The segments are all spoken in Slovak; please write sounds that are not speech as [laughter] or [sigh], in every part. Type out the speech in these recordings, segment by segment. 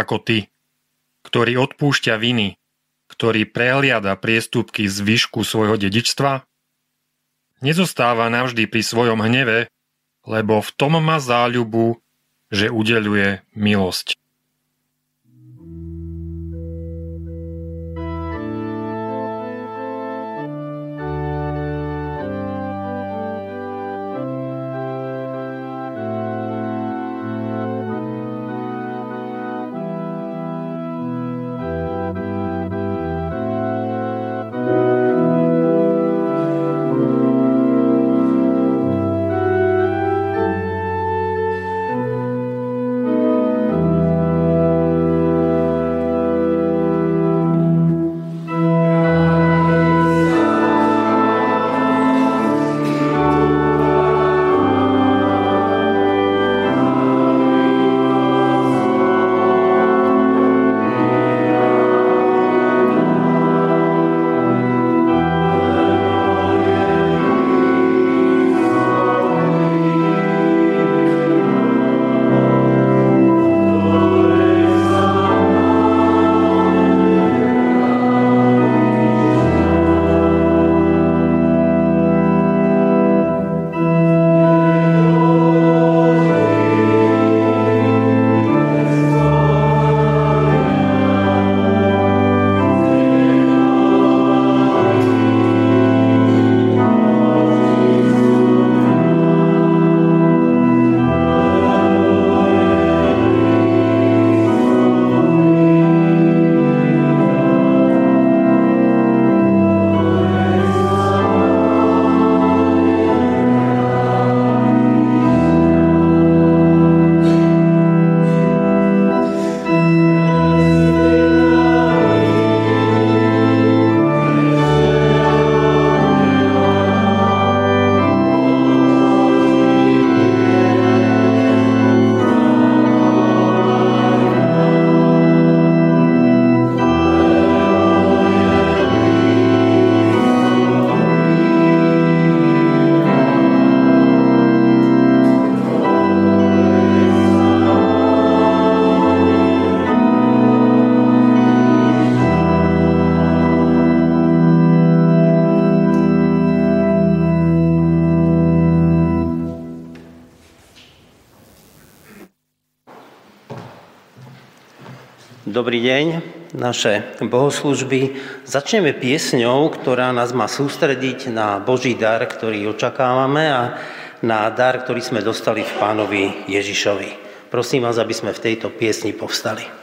Ako ty, ktorý odpúšťa viny, ktorý prehliada priestupky z výšku svojho dedičstva? Nezostáva navždy pri svojom hneve, lebo v tom má záľubu, že udeluje milosť. Dobrý deň, naše bohoslužby. Začneme piesňou, ktorá nás má sústrediť na Boží dar, ktorý očakávame a na dar, ktorý sme dostali v pánovi Ježišovi. Prosím vás, aby sme v tejto piesni povstali.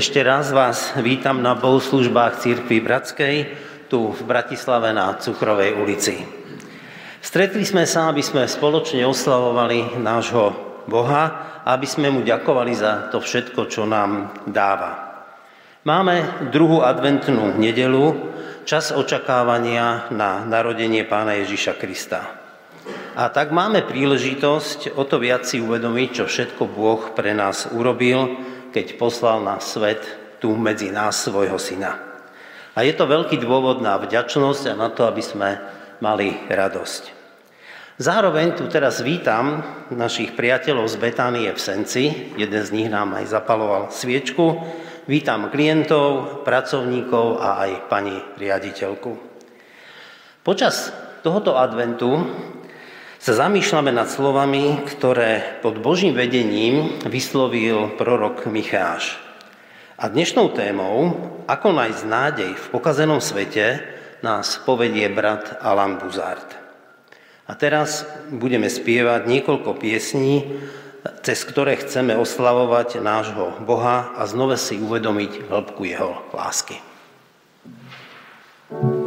Ešte raz vás vítam na bohoslužbách Církvy Bratskej, tu v Bratislave na Cukrovej ulici. Stretli sme sa, aby sme spoločne oslavovali nášho Boha a aby sme mu ďakovali za to všetko, čo nám dáva. Máme druhú adventnú nedelu, čas očakávania na narodenie pána Ježiša Krista. A tak máme príležitosť o to viac si uvedomiť, čo všetko Boh pre nás urobil, keď poslal na svet tu medzi nás svojho syna. A je to veľký dôvod na vďačnosť a na to, aby sme mali radosť. Zároveň tu teraz vítam našich priateľov z Betánie v Senci. Jeden z nich nám aj zapaloval sviečku. Vítam klientov, pracovníkov a aj pani riaditeľku. Počas tohoto adventu sa zamýšľame nad slovami, ktoré pod Božím vedením vyslovil prorok Micháš. A dnešnou témou, ako nájsť nádej v pokazenom svete, nás povedie brat Alan Buzard. A teraz budeme spievať niekoľko piesní, cez ktoré chceme oslavovať nášho Boha a znova si uvedomiť hĺbku jeho lásky. thank you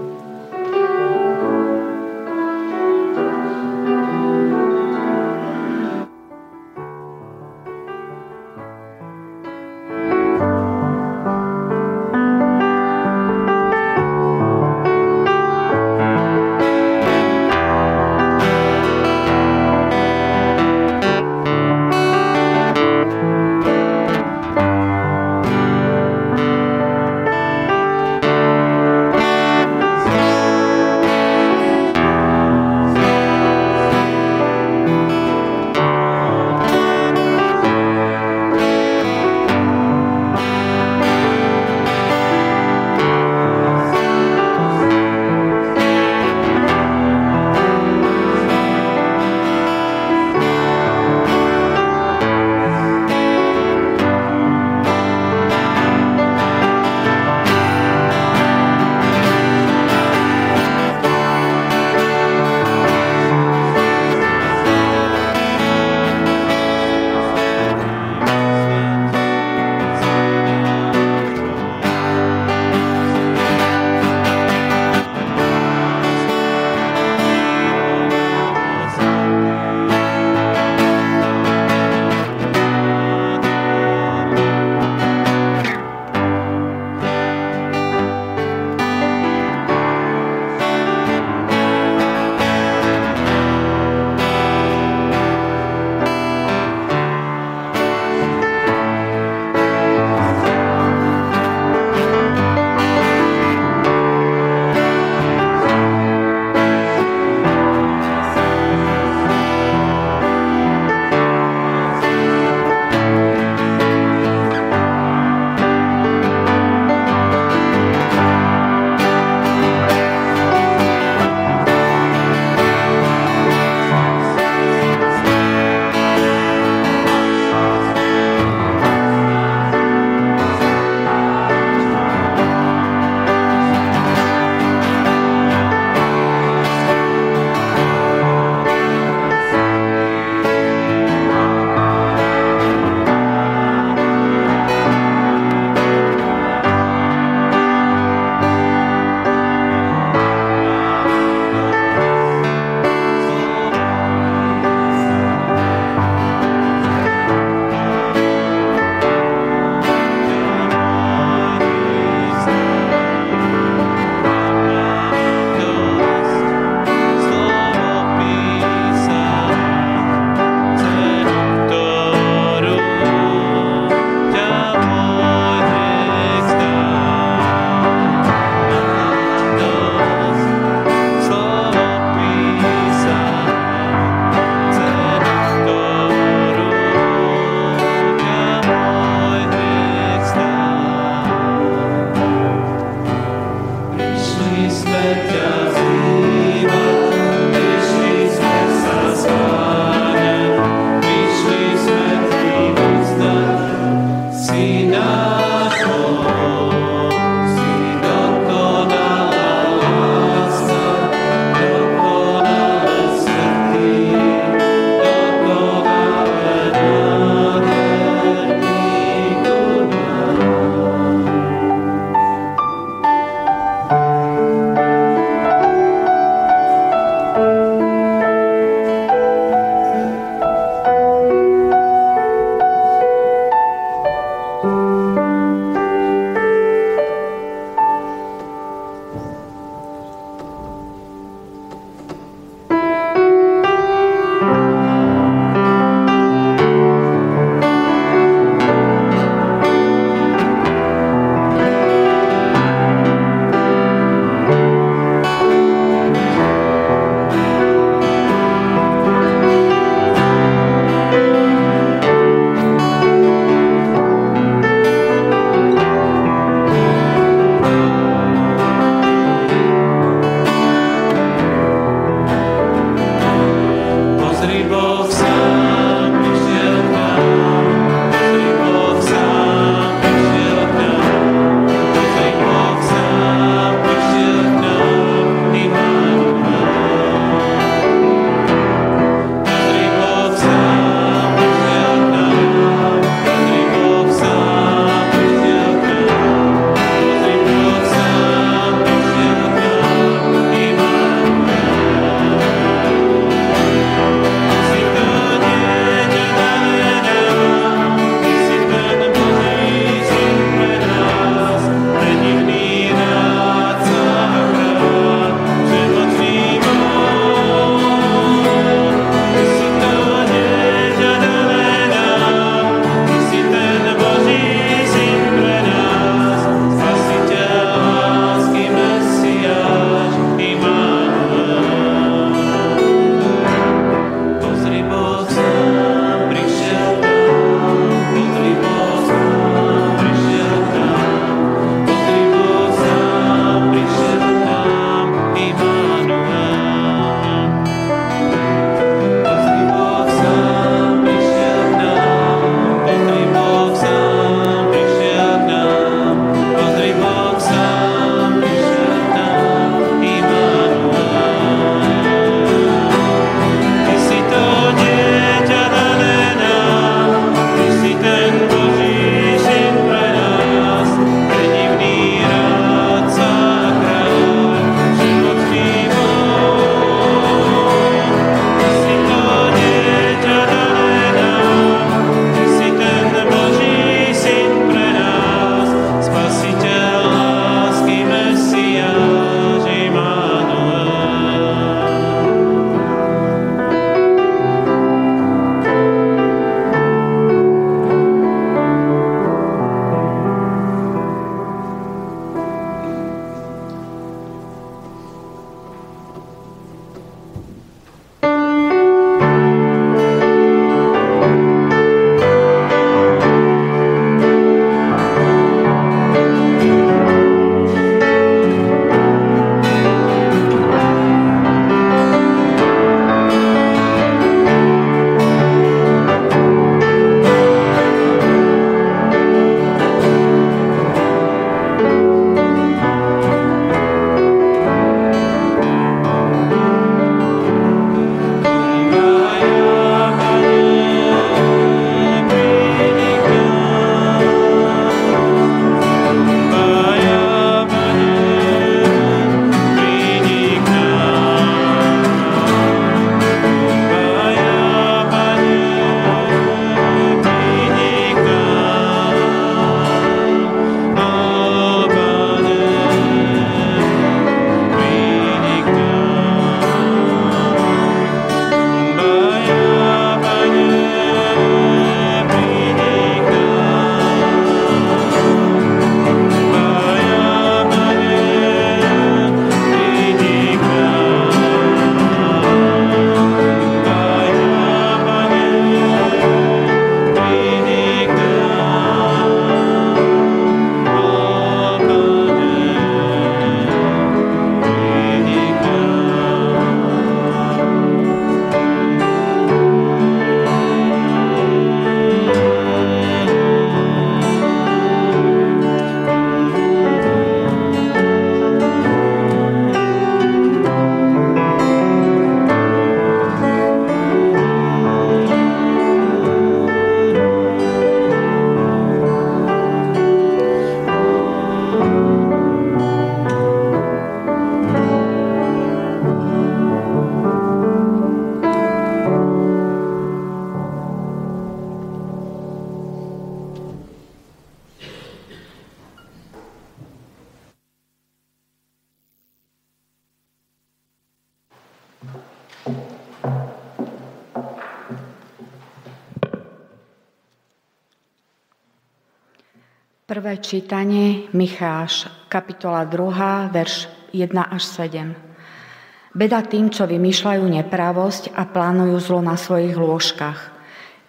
čítanie, Micháš, kapitola 2, verš 1 až 7. Beda tým, čo vymýšľajú nepravosť a plánujú zlo na svojich lôžkach.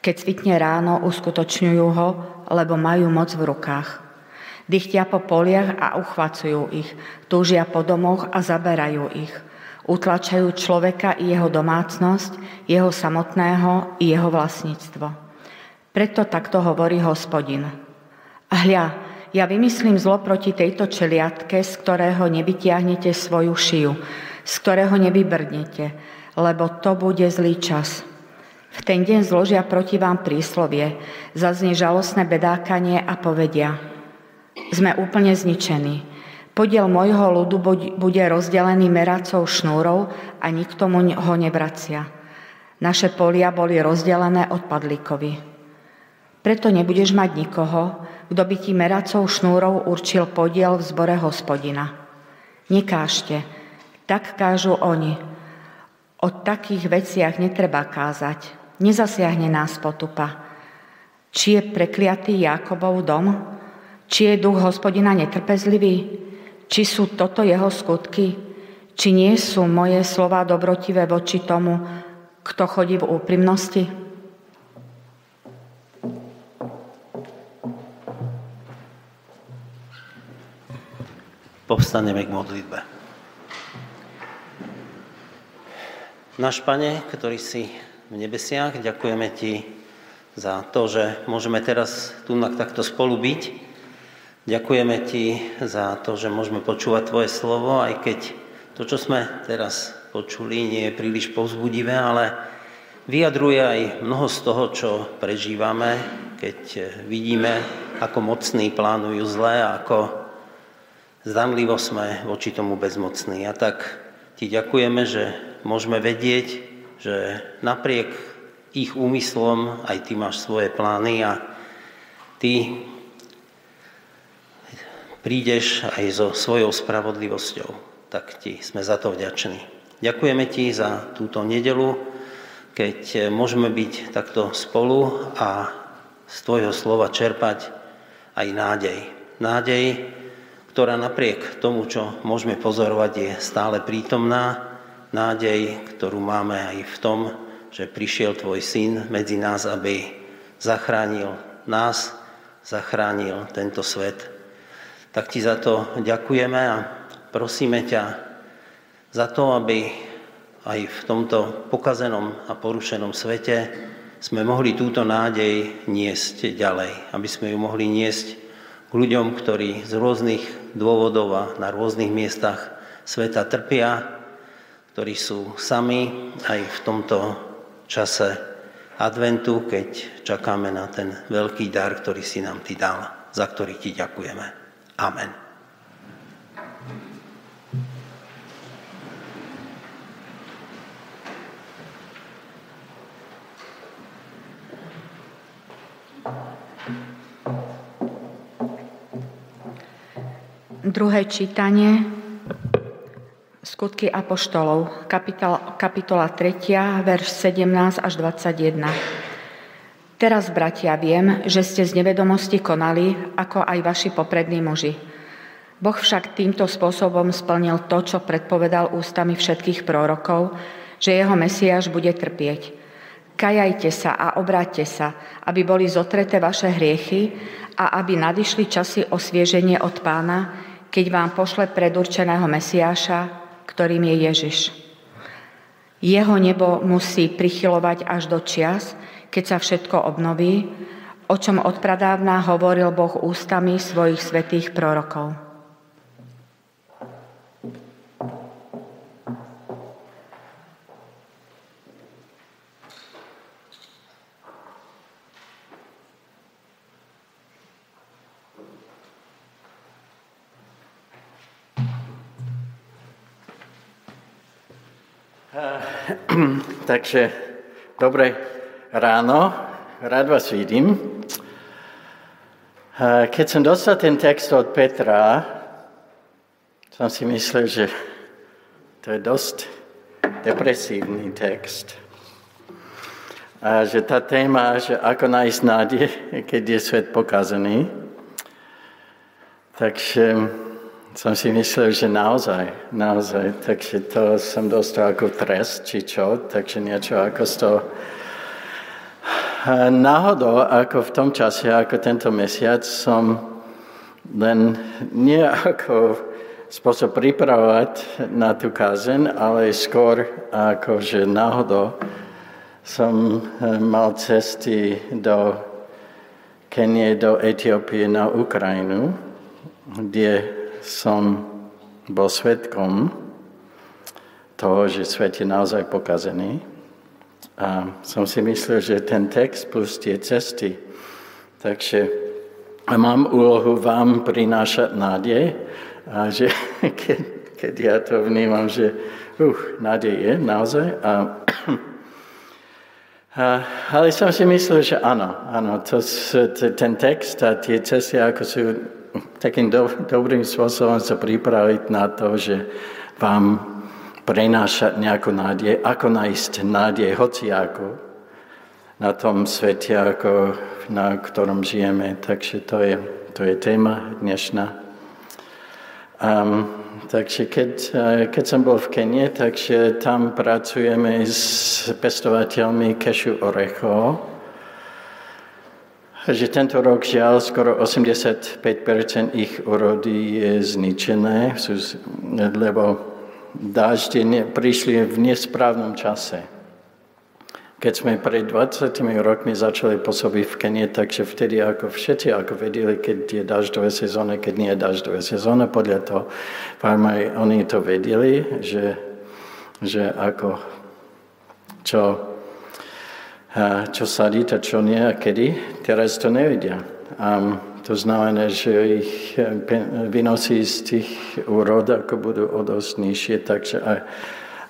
Keď svitne ráno, uskutočňujú ho, lebo majú moc v rukách. Dychtia po poliach a uchvacujú ich, túžia po domoch a zaberajú ich. Utlačajú človeka i jeho domácnosť, jeho samotného i jeho vlastníctvo. Preto takto hovorí hospodin. Hľa, ja vymyslím zlo proti tejto čeliatke, z ktorého nevytiahnete svoju šiju, z ktorého nevybrdnete, lebo to bude zlý čas. V ten deň zložia proti vám príslovie, zaznie žalostné bedákanie a povedia, sme úplne zničení. Podiel môjho ľudu bude rozdelený meracou šnúrov a nikto mu ho nevracia. Naše polia boli rozdelené odpadlíkovi. Preto nebudeš mať nikoho, kto by ti meracou šnúrov určil podiel v zbore hospodina. Nekážte, tak kážu oni. O takých veciach netreba kázať. Nezasiahne nás potupa. Či je prekliatý Jakobov dom? Či je duch hospodina netrpezlivý? Či sú toto jeho skutky? Či nie sú moje slova dobrotivé voči tomu, kto chodí v úprimnosti? Povstaneme k modlitbe. Náš Pane, ktorý si v nebesiach, ďakujeme Ti za to, že môžeme teraz tu takto spolu byť. Ďakujeme Ti za to, že môžeme počúvať Tvoje slovo, aj keď to, čo sme teraz počuli, nie je príliš povzbudivé, ale vyjadruje aj mnoho z toho, čo prežívame, keď vidíme, ako mocní plánujú zlé, ako zdanlivo sme voči tomu bezmocní. A tak ti ďakujeme, že môžeme vedieť, že napriek ich úmyslom aj ty máš svoje plány a ty prídeš aj so svojou spravodlivosťou. Tak ti sme za to vďační. Ďakujeme ti za túto nedelu, keď môžeme byť takto spolu a z tvojho slova čerpať aj nádej. Nádej, ktorá napriek tomu, čo môžeme pozorovať, je stále prítomná. Nádej, ktorú máme aj v tom, že prišiel tvoj syn medzi nás, aby zachránil nás, zachránil tento svet. Tak ti za to ďakujeme a prosíme ťa za to, aby aj v tomto pokazenom a porušenom svete sme mohli túto nádej niesť ďalej, aby sme ju mohli niesť ľuďom, ktorí z rôznych dôvodov a na rôznych miestach sveta trpia, ktorí sú sami aj v tomto čase adventu, keď čakáme na ten veľký dar, ktorý si nám Ty dal, za ktorý Ti ďakujeme. Amen. Druhé čítanie, skutky Apoštolov, kapitola, kapitola 3, verš 17 až 21. Teraz, bratia, viem, že ste z nevedomosti konali, ako aj vaši poprední muži. Boh však týmto spôsobom splnil to, čo predpovedal ústami všetkých prorokov, že jeho Mesiáš bude trpieť. Kajajte sa a obráťte sa, aby boli zotreté vaše hriechy a aby nadišli časy osvieženie od pána, keď vám pošle predurčeného Mesiáša, ktorým je Ježiš. Jeho nebo musí prichylovať až do čias, keď sa všetko obnoví, o čom odpradávna hovoril Boh ústami svojich svetých prorokov. [clears throat] Takže dobré ráno, rád vás vidím. Keď som dostal ten text od Petra, som si myslel, že to je dosť depresívny text. A že tá téma, že ako nájsť nádej, keď je svet pokazený, takže som si myslel, že naozaj, naozaj, takže to som dostal ako trest, či čo, takže niečo ako z toho. Náhodou, ako v tom čase, ako tento mesiac, som len nie ako spôsob pripravovať na tú kázen, ale skôr ako, že náhodou som eh, mal cesty do Kenie, do Etiópie na Ukrajinu, kde som bol svetkom toho, že svet je naozaj pokazený. A som si myslel, že ten text plus tie cesty, takže mám úlohu vám prinášať nádej a že [laughs] keď, keď ja to vnímam, že uh, nádej je naozaj a a, ale som si myslel, že áno, áno, to, ten text a tie cesty, ako sú takým do, dobrým spôsobom sa pripraviť na to, že vám prenášať nejakú nádej, ako nájsť nádej, hoci ako na tom svete, ako, na ktorom žijeme. Takže to je, to je téma dnešná. Um, Takže keď, eh, keď som bol v Kenie, takže tam pracujeme s pestovateľmi kešu orechov. Že tento rok žiaľ skoro 85% ich urody je zničené, lebo dážde prišli v nesprávnom čase. Keď sme pred 20 rokmi začali pôsobiť v Kenie, takže vtedy ako všetci ako vedeli, keď je daždové sezóna, keď nie je daždové sezóna, podľa toho farmári, oni to vedeli, že, že ako, čo, čo sadí a čo nie a kedy, teraz to nevedia. A to znamená, že ich vynosí z tých úrod, ako budú o dosť nižšie, takže aj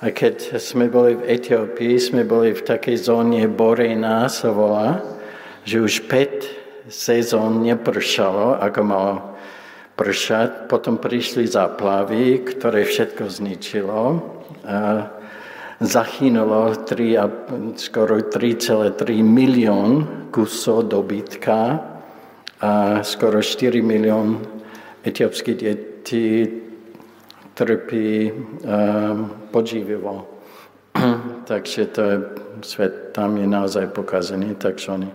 a keď sme boli v Etiópii, sme boli v takej zóne Borejná sa volá, že už 5 sezón nepršalo, ako malo pršať. Potom prišli záplavy, ktoré všetko zničilo. A zachynulo 3, skoro 3,3 milión kusov dobytka a skoro 4 milión etiópskych detí trpí um, podživivo. [clears throat] takže to svet tam je naozaj pokazený, takže oni.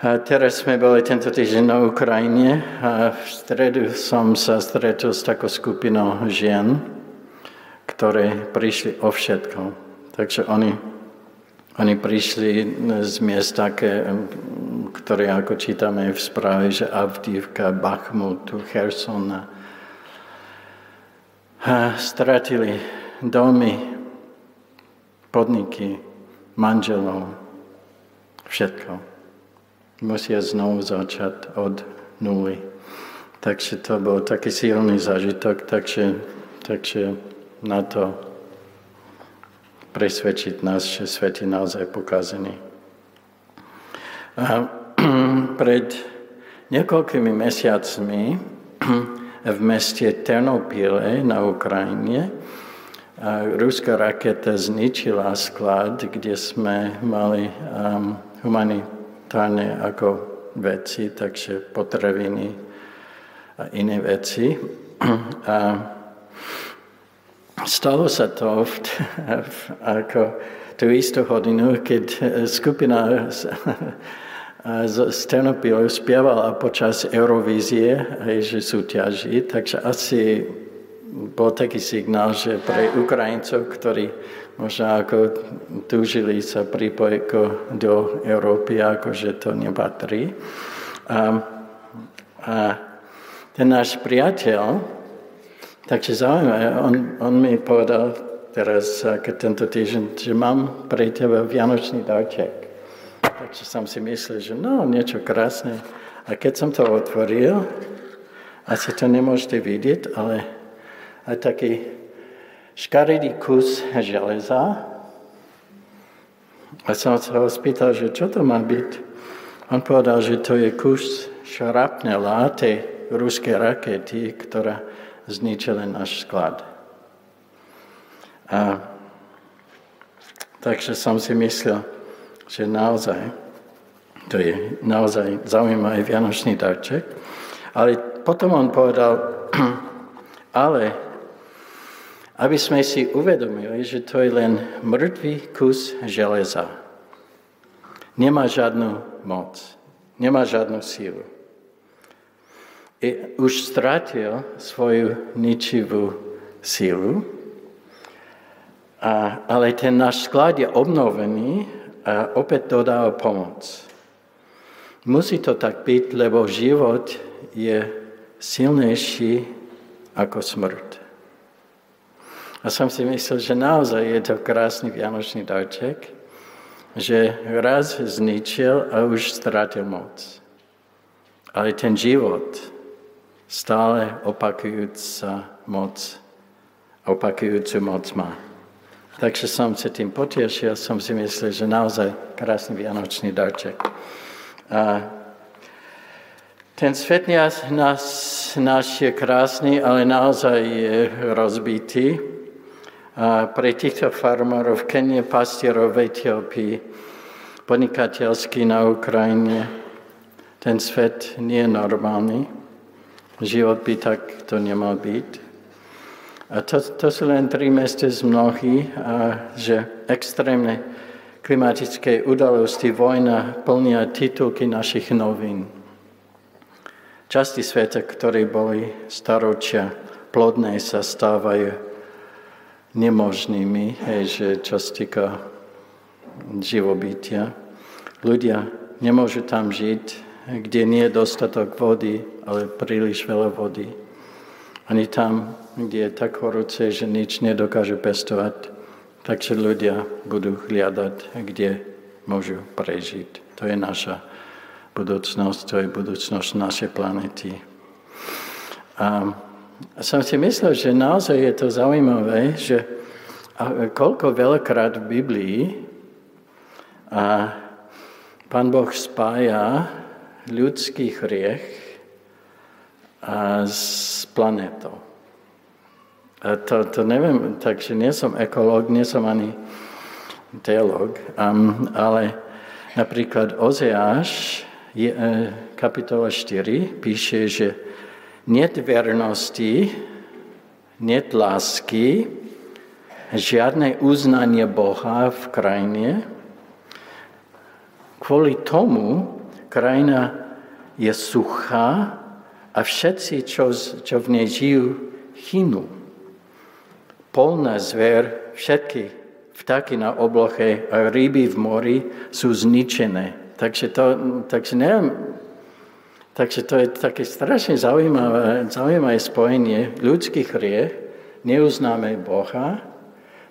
A teraz sme boli tento týždeň na Ukrajine a v stredu som sa stretol s takou skupinou žien, ktoré prišli o všetko. Takže oni, oni prišli z miest také, ktoré ako čítame v správe, že Avdivka, Bachmut, Chersona, stratili domy, podniky, manželov, všetko. Musia znovu začať od nuly. Takže to bol taký silný zážitok, takže, takže na to presvedčiť nás, že svet je naozaj pokazený. A [clears throat] pred niekoľkými mesiacmi [clears throat] v meste Ternopile na Ukrajine. Ruská raketa zničila sklad, kde sme mali um, humanitárne ako veci, takže potraviny a iné veci. A stalo sa to v, v, [laughs] ako tú istú hodinu, keď skupina z Ternopilu spievala počas Eurovízie, hej, že súťaží, takže asi bol taký signál, že pre Ukrajincov, ktorí možno ako túžili sa pripojiť do Európy, ako že to nepatrí. A, a ten náš priateľ, takže zaujímavé, on, on mi povedal teraz, keď tento týždeň, že mám pre teba vianočný darček. Takže som si myslel, že no, niečo krásne. A keď som to otvoril, asi to nemôžete vidieť, ale aj taký škaredý kus železa. A som sa ho spýtal, že čo to má byť. On povedal, že to je kus šrapnela tej ruskej rakety, ktorá zničila náš sklad. A, takže som si myslel, že naozaj, to je naozaj zaujímavý vianočný darček, ale potom on povedal, [clears throat] ale aby sme si uvedomili, že to je len mŕtvý kus železa. Nemá žiadnu moc, nemá žiadnu sílu. I už stratil svoju ničivú sílu, a, ale ten náš sklad je obnovený a opäť dodáva pomoc. Musí to tak byť, lebo život je silnejší ako smrť. A som si myslel, že naozaj je to krásny vianočný darček, že raz zničil a už stratil moc. Ale ten život stále opakujúca moc, opakujúcu moc má. Takže som sa tým potešil, som si myslel, že naozaj krásny vianočný darček. A ten svet nás, nás je krásny, ale naozaj je rozbitý. A pre týchto farmárov Kenie, pastierov v Etiópii, podnikateľský na Ukrajine, ten svet nie je normálny. Život by tak to nemal byť. A to, to sú len tri mesta z mnohých, a že extrémne klimatické udalosti, vojna plnia titulky našich novín. Časti sveta, ktoré boli staročia plodné, sa stávajú nemožnými, hej, že čo sa týka živobytia. Ľudia nemôžu tam žiť, kde nie je dostatok vody, ale príliš veľa vody. Ani tam, kde je tak horúce, že nič nedokážu pestovať, takže ľudia budú hľadať, kde môžu prežiť. To je naša budúcnosť, to je budúcnosť našej planety. A som si myslel, že naozaj je to zaujímavé, že koľko veľakrát v Biblii a Pán Boh spája ľudský hriech s planetou. To, to neviem, takže nie som ekológ, nie som ani teológ, um, ale napríklad Ozeáš, je, kapitola 4, píše, že Niet vernosti, niet lásky, žiadne uznanie Boha v krajine. Kvôli tomu krajina je suchá a všetci, čo, čo v nej žijú, chynú. Polná zver, všetky vtáky na obloche a ryby v mori sú zničené. Takže, to, takže neviem, Takže to je také strašne zaujímavé, zaujímavé spojenie. Ľudský hriech, neuznáme Boha,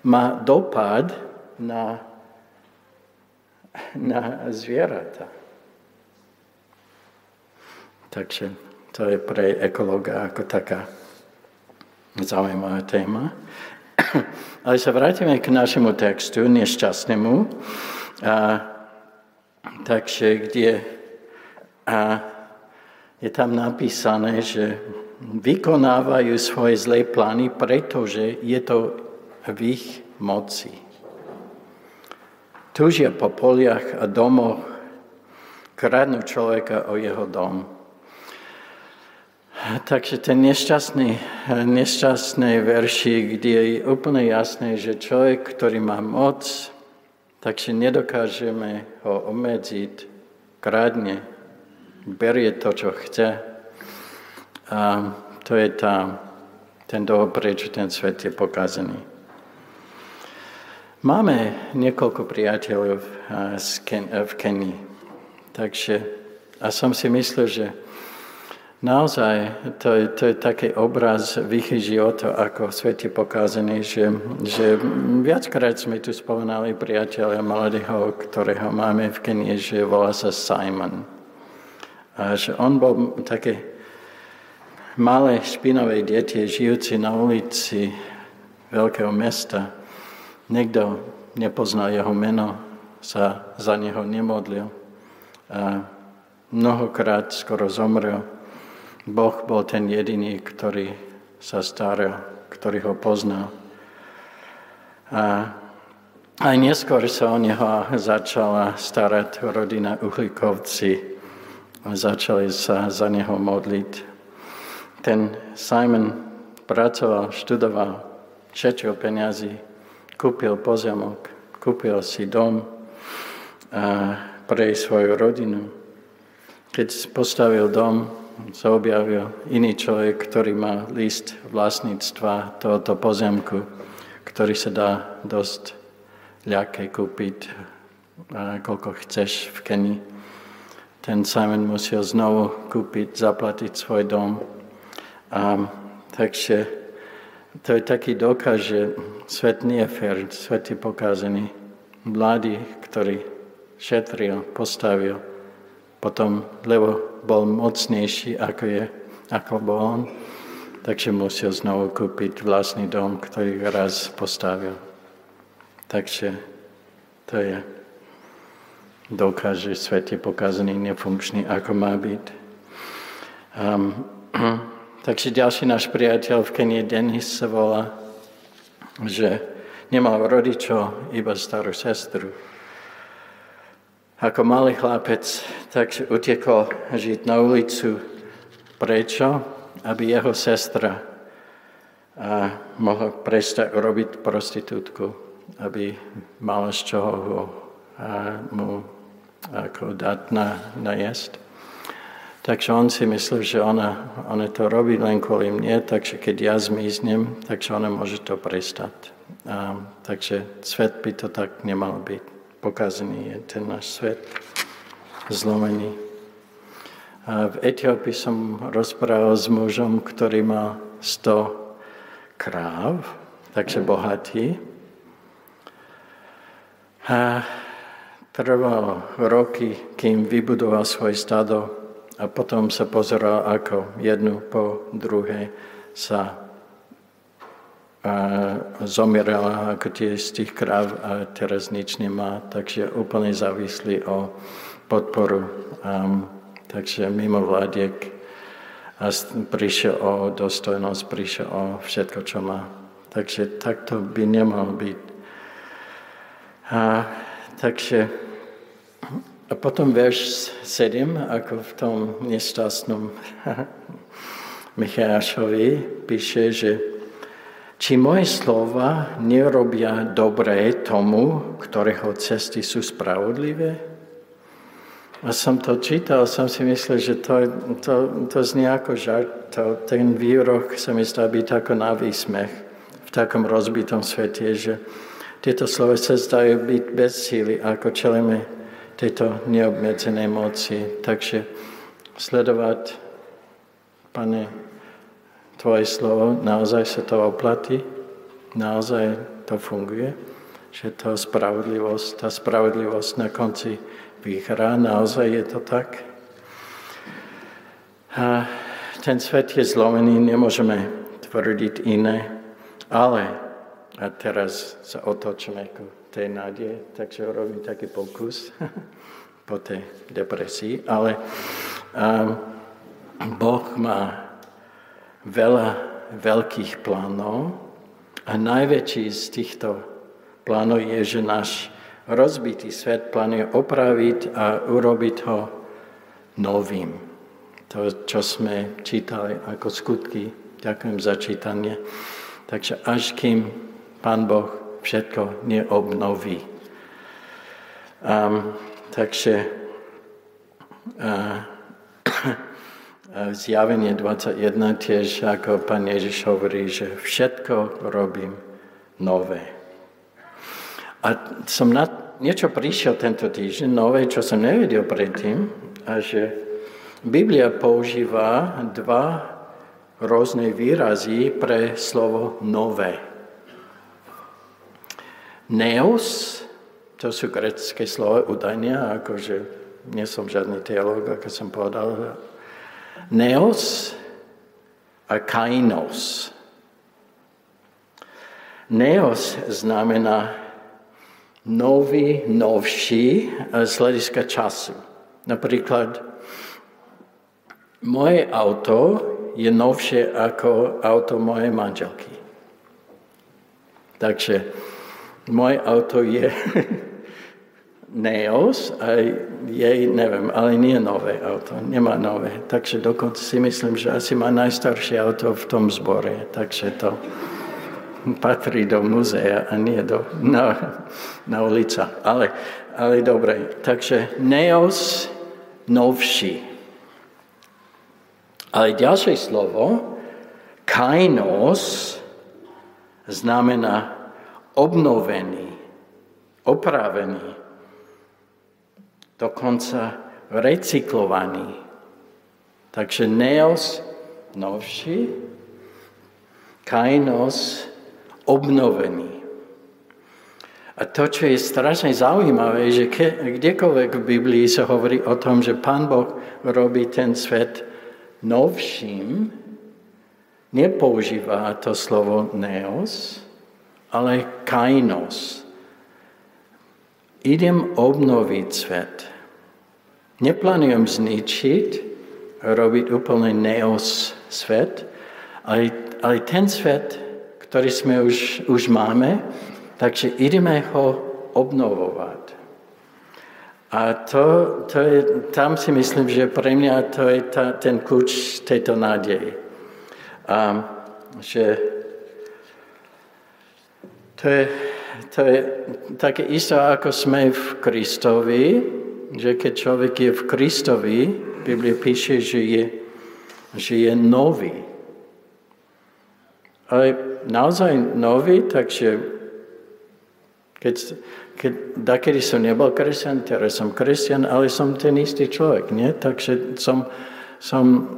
má dopad na, na zvieratá. Takže to je pre ekologa ako taká zaujímavá téma. [clears throat] Ale sa vrátime k našemu textu, nešťastnému. A, takže kde a, je tam napísané, že vykonávajú svoje zlé plány, pretože je to v ich moci. Túžia po poliach a domoch, kradnú človeka o jeho dom. Takže ten nešťastný, nešťastné verši, kde je úplne jasné, že človek, ktorý má moc, takže nedokážeme ho obmedziť, kradne, berie to, čo chce. A to je tá, ten dôvod, prečo ten svet je pokazený. Máme niekoľko priateľov v Kenii. Takže a som si myslel, že naozaj to je, to je taký obraz v ich života, ako svet je pokazený, že, že viackrát sme tu spomenali priateľa mladého, ktorého máme v Kenii, že volá sa Simon. A že on bol také malé špinavé dietie, žijúci na ulici veľkého mesta. Niekto nepoznal jeho meno, sa za neho nemodlil. A mnohokrát skoro zomrel. Boh bol ten jediný, ktorý sa staral, ktorý ho poznal. A aj neskôr sa o neho začala starať rodina Uhlíkovci. Začali sa za neho modliť. Ten Simon pracoval, študoval, šetril peniazy, kúpil pozemok, kúpil si dom pre svoju rodinu. Keď postavil dom, sa objavil iný človek, ktorý má list vlastníctva tohoto pozemku, ktorý sa dá dosť ľahké kúpiť, koľko chceš v Kenii. Ten Simon musel znovu kúpiť, zaplatiť svoj dom. A, takže to je taký dokaz, že svet nie je fér, svet je pokazený. Mladý, ktorý šetril, postavil, potom, lebo bol mocnejší, ako je, ako bol on, takže musel znovu kúpiť vlastný dom, ktorý raz postavil. Takže to je dokaz, že svet je pokazaný, nefunkčný, ako má byť. Um, [clears throat] takže ďalší náš priateľ v Kenii, Denis, sa volá, že nemal rodičov, iba starú sestru. Ako malý chlapec, tak utekol žiť na ulicu. Prečo? Aby jeho sestra a mohla prestať robiť prostitútku, aby mala z čoho ho, a mu ako dať na, na jesť. Takže on si myslel, že ona, ona to robí len kvôli mne, takže keď ja zmiznem, takže ona môže to prestať. A, takže svet by to tak nemal byť pokazený je ten náš svet, zlomený. A v Etiópii som rozprával s mužom, ktorý má 100 kráv, takže bohatý. A trvalo roky, kým vybudoval svoje stado a potom sa pozeral, ako jednu po druhej sa zomierala ako tie z tých kráv a teraz nič nemá, takže úplne závislí o podporu. Um, takže mimo vládiek a prišiel o dostojnosť, prišiel o všetko, čo má. Takže takto by nemal byť. A, takže a potom verš 7, ako v tom nešťastnom [laughs] Michášovi, píše, že či moje slova nerobia dobré tomu, ktorého cesty sú spravodlivé? A som to čítal, som si myslel, že to, to, to znie ako žart. To, ten výrok sa mi zdá byť ako na výsmech v takom rozbitom svete, že tieto slova sa zdajú byť bez síly, ako čelíme tejto neobmedzenej moci. Takže sledovať, Pane, tvoje slovo, naozaj sa to oplatí, naozaj to funguje, že to spravodlivosť, tá spravodlivosť na konci vyhrá, naozaj je to tak. A ten svet je zlomený, nemôžeme tvrdiť iné, ale, a teraz sa otočíme ku tej nádeje, takže robím taký pokus [laughs] po tej depresii, ale um, Boh má veľa veľkých plánov a najväčší z týchto plánov je, že náš rozbitý svet plánuje opraviť a urobiť ho novým. To, čo sme čítali ako skutky, ďakujem za čítanie. Takže až kým Pán Boh všetko neobnoví. Um, takže uh, Zjavenie 21 tiež, ako pán Ježiš hovorí, že všetko robím nové. A som na niečo prišiel tento týždeň, nové, čo som nevedel predtým, a že Biblia používa dva rôzne výrazy pre slovo nové. Neos, to sú grecké slova údajne, akože nie som žiadny teológ, ako som povedal, Neos a kainos. Neos znamená nový, novší z hľadiska času. Napríklad, moje auto je novšie ako auto mojej manželky. Takže moje auto je [laughs] Neos a jej, neviem, ale nie nové auto, nemá nové. Takže dokonca si myslím, že asi má najstaršie auto v tom zbore. Takže to patrí do muzea a nie do, na, na ulica. Ale, ale dobre, takže Neos novší. Ale ďalšie slovo, kainos, znamená obnovený, opravený dokonca recyklovaný. Takže neos novší, kainos obnovený. A to, čo je strašne zaujímavé, že ke, kdekoľvek v Biblii sa hovorí o tom, že Pán Boh robí ten svet novším, nepoužíva to slovo neos, ale kainos. Idem obnoviť svet. Neplánujem zničiť, robiť úplne neos svet, ale, ale ten svet, ktorý sme už, už máme, takže ideme ho obnovovať. A to, to je, tam si myslím, že pre mňa to je ta, ten kľúč tejto nádeje. A, že to je, to je také isto, ako sme v Kristovi, že keď človek je v Kristovi, Biblia píše, že je, že je nový. Ale naozaj nový, takže keď, keď dakedy som nebol kresťan, teraz som kresťan, ale som ten istý človek, nie? Takže som, som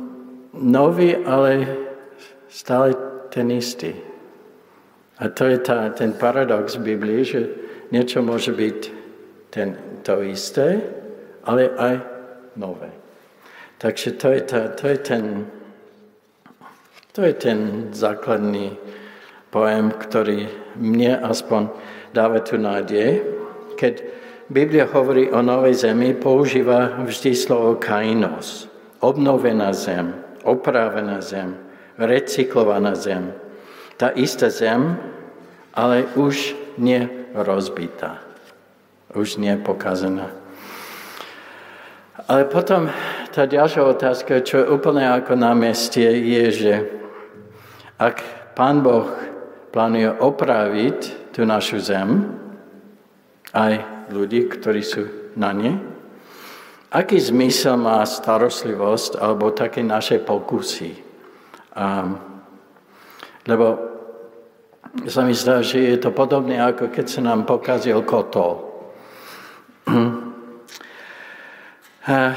nový, ale stále ten istý. A to je tá, ten paradox v Biblii, že niečo môže byť ten, to isté, ale aj nové. Takže to je, tá, to je ten to je ten základný pojem, ktorý mne aspoň dáva tu nádej. Keď Biblia hovorí o novej zemi, používa vždy slovo kainos. Obnovená zem, opravená zem, recyklovaná zem. Tá istá zem, ale už nie rozbitá. Už nie pokazená. Ale potom tá ďalšia otázka, čo je úplne ako na meste, je, že ak Pán Boh plánuje opraviť tú našu zem, aj ľudí, ktorí sú na ne, aký zmysel má starostlivosť alebo také naše pokusy? Um, lebo sa mi zdá, že je to podobné, ako keď sa nám pokazil kotol. [clears throat] A,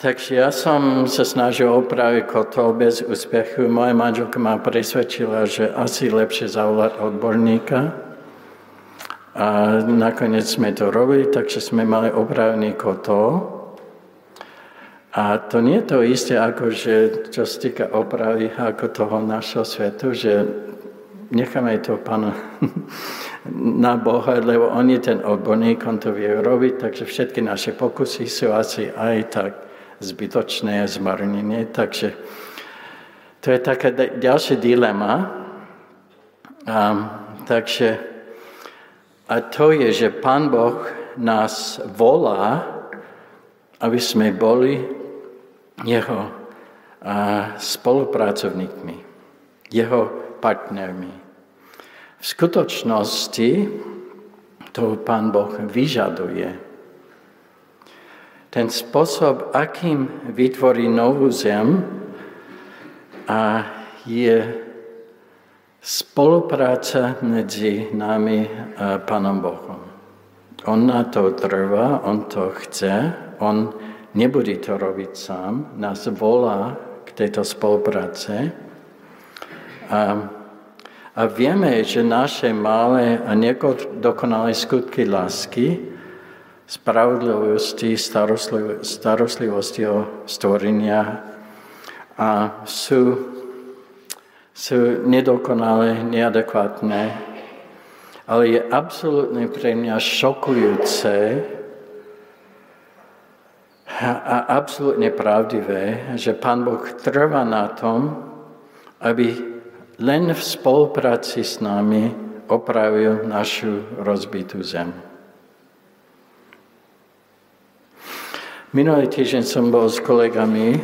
takže ja som sa snažil opraviť kotol bez úspechu. Moja manželka ma presvedčila, že asi lepšie zavolať odborníka. A nakoniec sme to robili, takže sme mali opravený kotol. A to nie je to isté, ako že, čo sa týka opravy ako toho našho svetu, že necháme to pána na Boha, lebo on je ten odborník, on to vie robiť, takže všetky naše pokusy sú asi aj tak zbytočné a zmarnené. Takže to je taká ďalšia dilema. A, takže, a to je, že Pán Boh nás volá, aby sme boli jeho a, spolupracovníkmi, jeho partnermi. V skutočnosti to pán Boh vyžaduje. Ten spôsob, akým vytvorí novú zem, a je spolupráca medzi nami a Pánom Bohom. On na to trvá, on to chce, on nebude to robiť sám, nás volá k tejto spolupráce. A a vieme, že naše malé a nedokonalé skutky lásky, spravodlivosti, starostlivosti o stvorenia a sú, sú nedokonalé, neadekvátne, ale je absolútne pre mňa šokujúce a absolútne pravdivé, že Pán Boh trvá na tom, aby len v spolupráci s nami opravil našu rozbitú zem. Minulý týždeň som bol s kolegami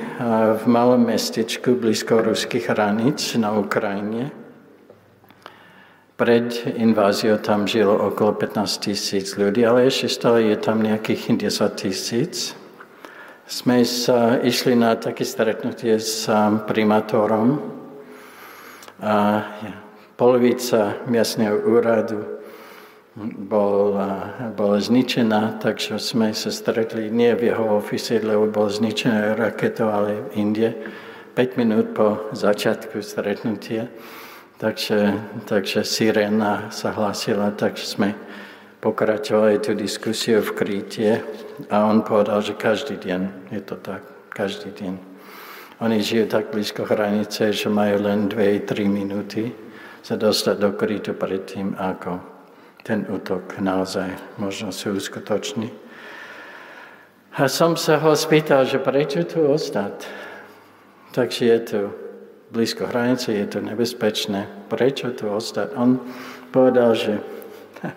v malom mestečku blízko ruských hraníc na Ukrajine. Pred inváziou tam žilo okolo 15 tisíc ľudí, ale ešte stále je tam nejakých 10 tisíc. Sme sa išli na také stretnutie s primátorom a polovica miestneho úradu bol, bola zničená, takže sme sa stretli nie v jeho ofise, lebo bol zničená raketou, ale inde, 5 minút po začiatku stretnutia. Takže, takže sirena sa hlásila, takže sme pokračovali tú diskusiu v Krítie a on povedal, že každý deň je to tak, každý deň. Oni žijú tak blízko hranice, že majú len 2-3 minúty sa dostať do Krítu predtým, ako ten útok naozaj možno si uskutoční. A som sa ho spýtal, že prečo tu ostať? Takže je tu blízko hranice, je to nebezpečné. Prečo tu ostať? On povedal, že... [laughs]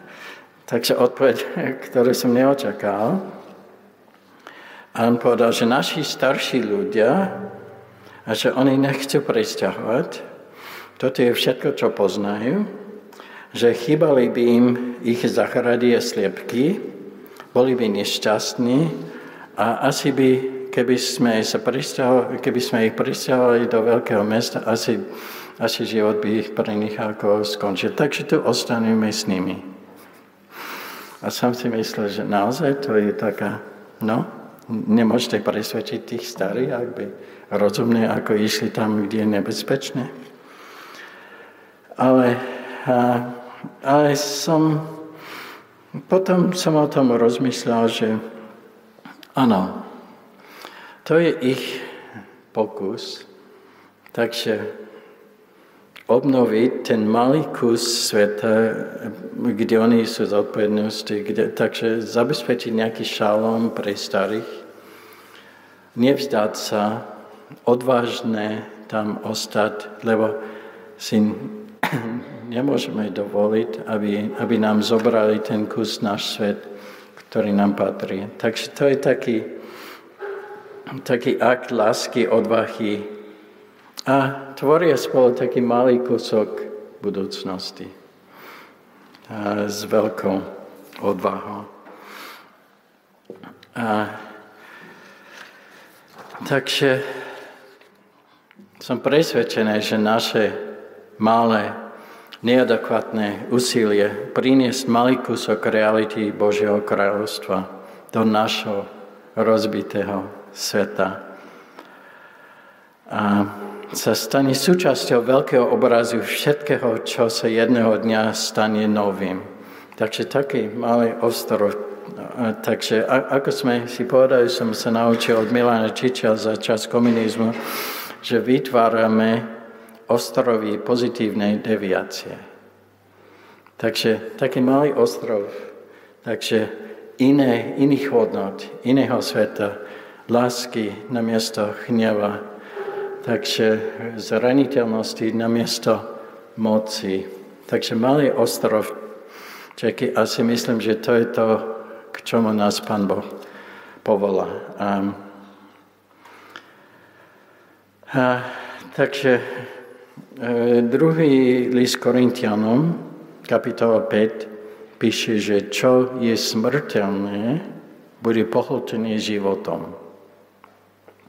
Takže odpoveď, [laughs] ktorú som neočakal. A on povedal, že naši starší ľudia, a že oni nechcú presťahovať, toto je všetko, čo poznajú, že chýbali by im ich zachrady a sliepky, boli by nešťastní a asi by, keby sme, sa keby sme ich pristahovali do veľkého mesta, asi, asi život by ich pre nich ako skončil. Takže tu ostaneme s nimi. A som si myslel, že naozaj to je taká, no, nemôžete presvedčiť tých starých, ak by rozumne, ako išli tam, kde je nebezpečné. Ale a, ale som, potom som o tom rozmyslel, že áno, to je ich pokus, takže obnoviť ten malý kus sveta, kde oni sú zodpovednosti, kde, takže zabezpečiť nejaký šalom pre starých, nevzdať sa, odvážne tam ostať, lebo si [clears throat] nemôžeme dovoliť, aby, aby nám zobrali ten kus náš svet, ktorý nám patrí. Takže to je taký, taký akt lásky, odvahy a tvoria spolu taký malý kúsok budúcnosti a s veľkou odvahou. A, takže som presvedčený, že naše malé neadekvátne úsilie priniesť malý kúsok reality Božieho kráľovstva do našho rozbitého sveta. A sa stane súčasťou veľkého obrazu všetkého, čo sa jedného dňa stane novým. Takže taký malý ostrov. Takže ako sme si povedali, som sa naučil od Milana Čiča za čas komunizmu, že vytvárame ostrovy pozitívnej deviácie. Takže taký malý ostrov, takže iné, iných hodnot, iného sveta, lásky na miesto hneva, takže zraniteľnosti na miesto moci. Takže malý ostrov, čeky, asi myslím, že to je to, k čomu nás Pán Boh povolá. A, a, takže E, druhý list Korintianom, kapitola 5, píše, že čo je smrteľné, bude pohltené životom.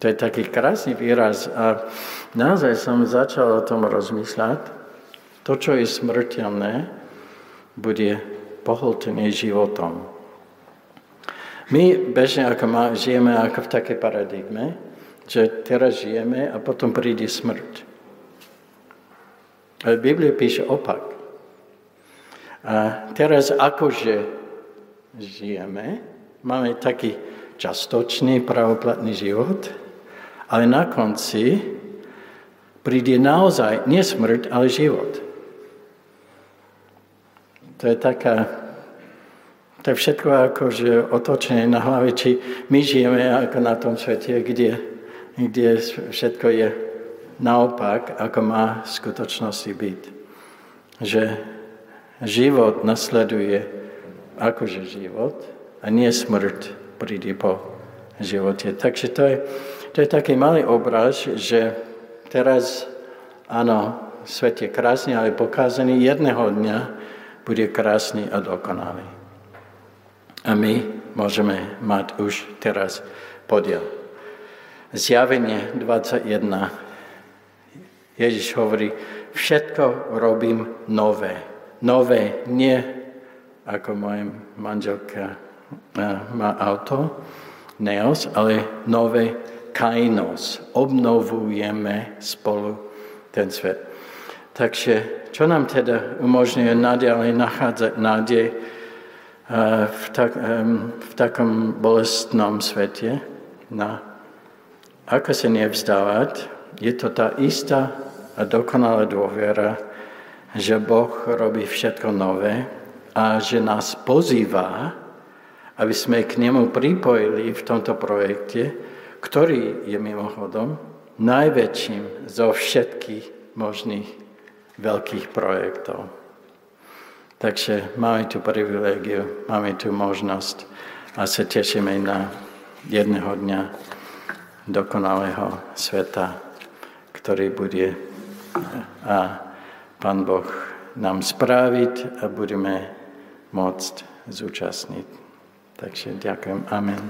To je taký krásny výraz a naozaj som začal o tom rozmýšľať. To, čo je smrteľné, bude pohltené životom. My bežne ako má, žijeme ako v takej paradigme, že teraz žijeme a potom príde smrť. Ale Biblia píše opak. A teraz akože žijeme, máme taký častočný pravoplatný život, ale na konci príde naozaj nie smrť, ale život. To je taká, to je všetko akože otočené na hlave, či my žijeme ako na tom svete, kde, kde všetko je naopak, ako má v skutočnosti byť. Že, život nasleduje akože život a nie smrť príde po živote. Takže to je, to je taký malý obraz, že teraz, áno, svet je krásny, ale pokázaný jedného dňa bude krásny a dokonalý. A my môžeme mať už teraz podiel. Zjavenie 21. Ježiš hovorí, všetko robím nové. Nové, nie ako moja manželka má auto, neos, ale nové kainos. Obnovujeme spolu ten svet. Takže čo nám teda umožňuje naďalej nachádzať nádej v, tak, v takom bolestnom svete? No, ako sa nevzdávať? Je to tá istá a dokonalá dôvera, že Boh robí všetko nové a že nás pozýva, aby sme k nemu pripojili v tomto projekte, ktorý je mimochodom najväčším zo všetkých možných veľkých projektov. Takže máme tu privilegiu, máme tu možnosť a sa tešíme na jedného dňa dokonalého sveta, ktorý bude a Pán Boh nám spraviť a budeme môcť zúčastniť. Takže ďakujem. Amen.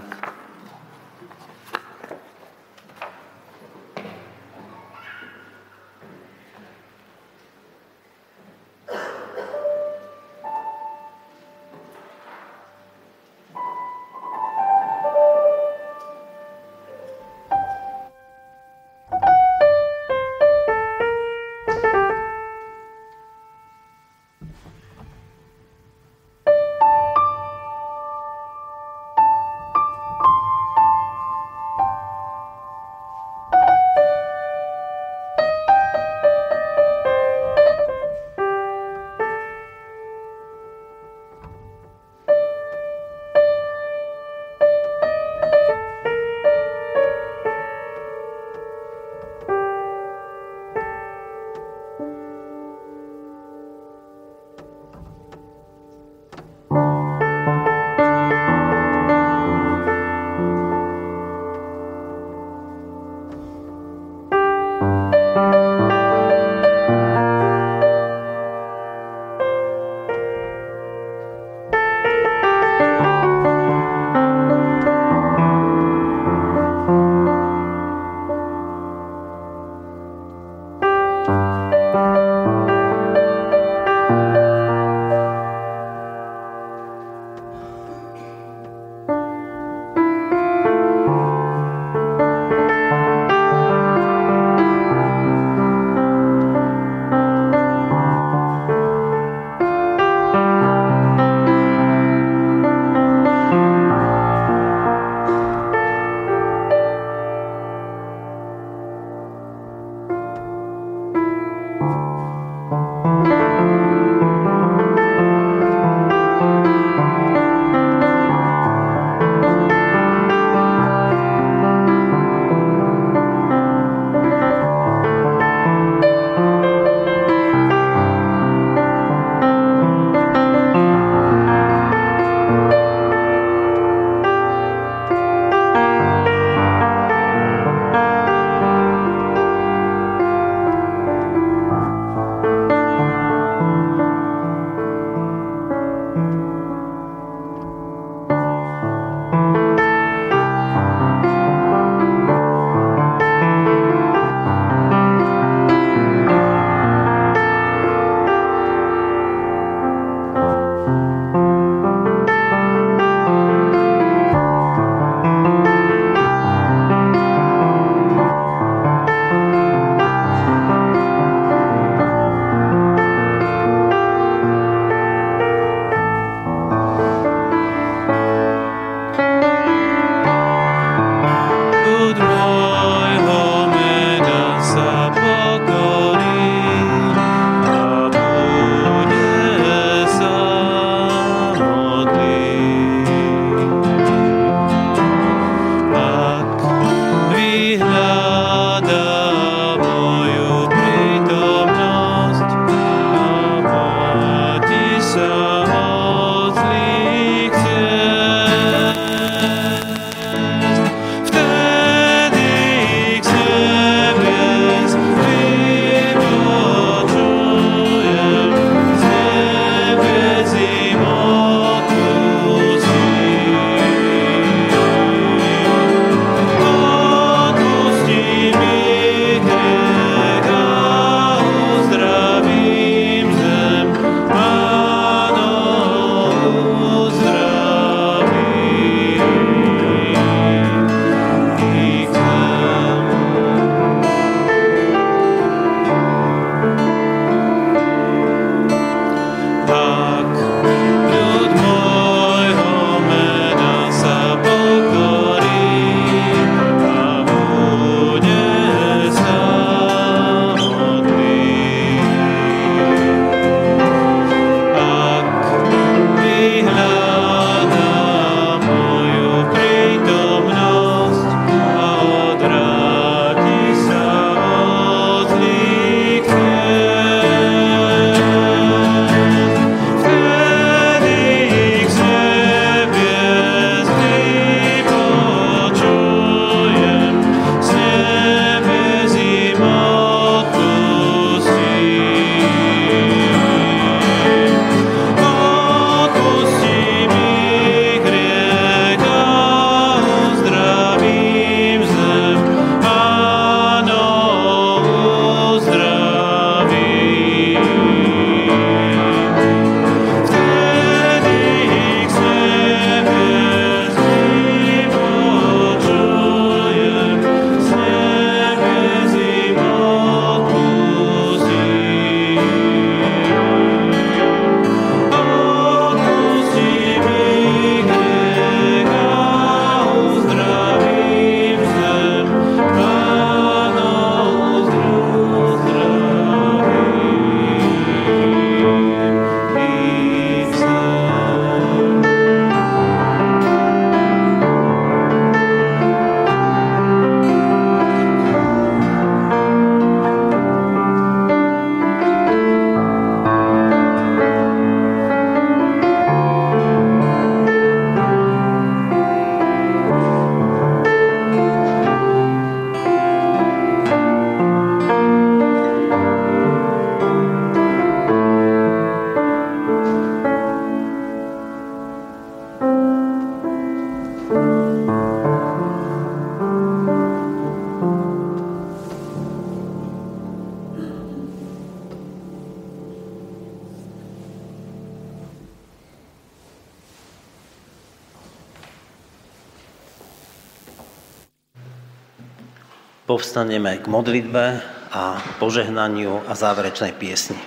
Povstaneme k modlitbe a požehnaniu a záverečnej piesni.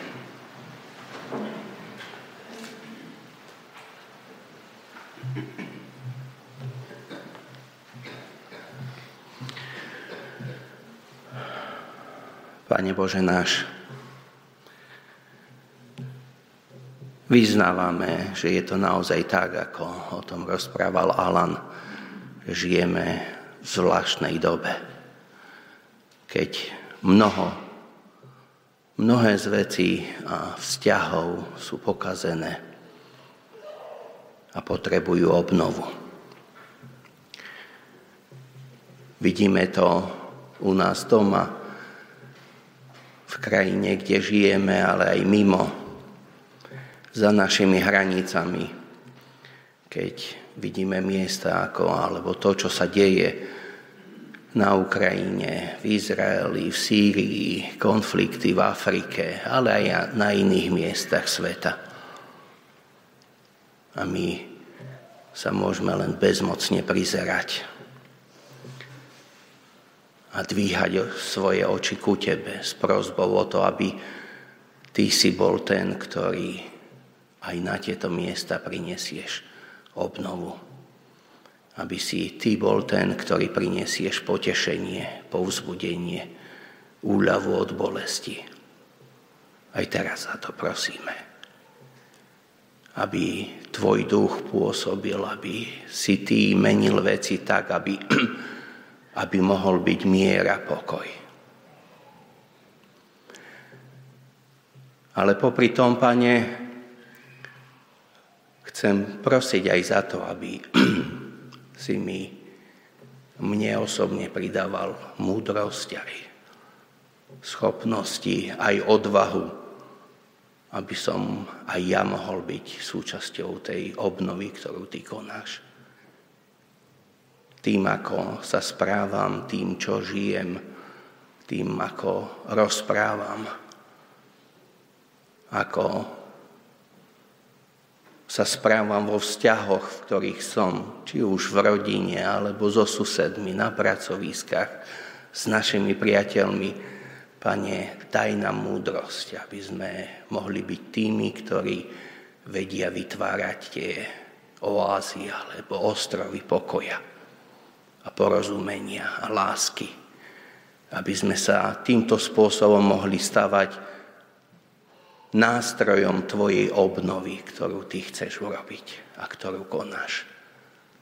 Pane Bože náš, vyznávame, že je to naozaj tak, ako o tom rozprával Alan, že žijeme v zvláštnej dobe, keď mnoho, mnohé z vecí a vzťahov sú pokazené a potrebujú obnovu. Vidíme to u nás doma, v krajine, kde žijeme, ale aj mimo, za našimi hranicami, keď vidíme miesta ako, alebo to, čo sa deje na Ukrajine, v Izraeli, v Sýrii, konflikty v Afrike, ale aj na iných miestach sveta. A my sa môžeme len bezmocne prizerať a dvíhať svoje oči ku Tebe s prozbou o to, aby Ty si bol ten, ktorý aj na tieto miesta prinesieš obnovu. Aby si Ty bol ten, ktorý prinesieš potešenie, povzbudenie, úľavu od bolesti. Aj teraz za to prosíme. Aby Tvoj duch pôsobil, aby si Ty menil veci tak, aby [clears throat] aby mohol byť mier a pokoj. Ale popri tom, pane, chcem prosiť aj za to, aby [clears throat] si mi mne osobne pridával múdrosť aj schopnosti, aj odvahu, aby som aj ja mohol byť súčasťou tej obnovy, ktorú ty konáš. Tým, ako sa správam, tým, čo žijem, tým, ako rozprávam, ako sa správam vo vzťahoch, v ktorých som, či už v rodine, alebo so susedmi, na pracoviskách, s našimi priateľmi. Pane, daj nám múdrosť, aby sme mohli byť tými, ktorí vedia vytvárať tie oázy alebo ostrovy pokoja a porozumenia a lásky. Aby sme sa týmto spôsobom mohli stavať nástrojom Tvojej obnovy, ktorú Ty chceš urobiť a ktorú konáš.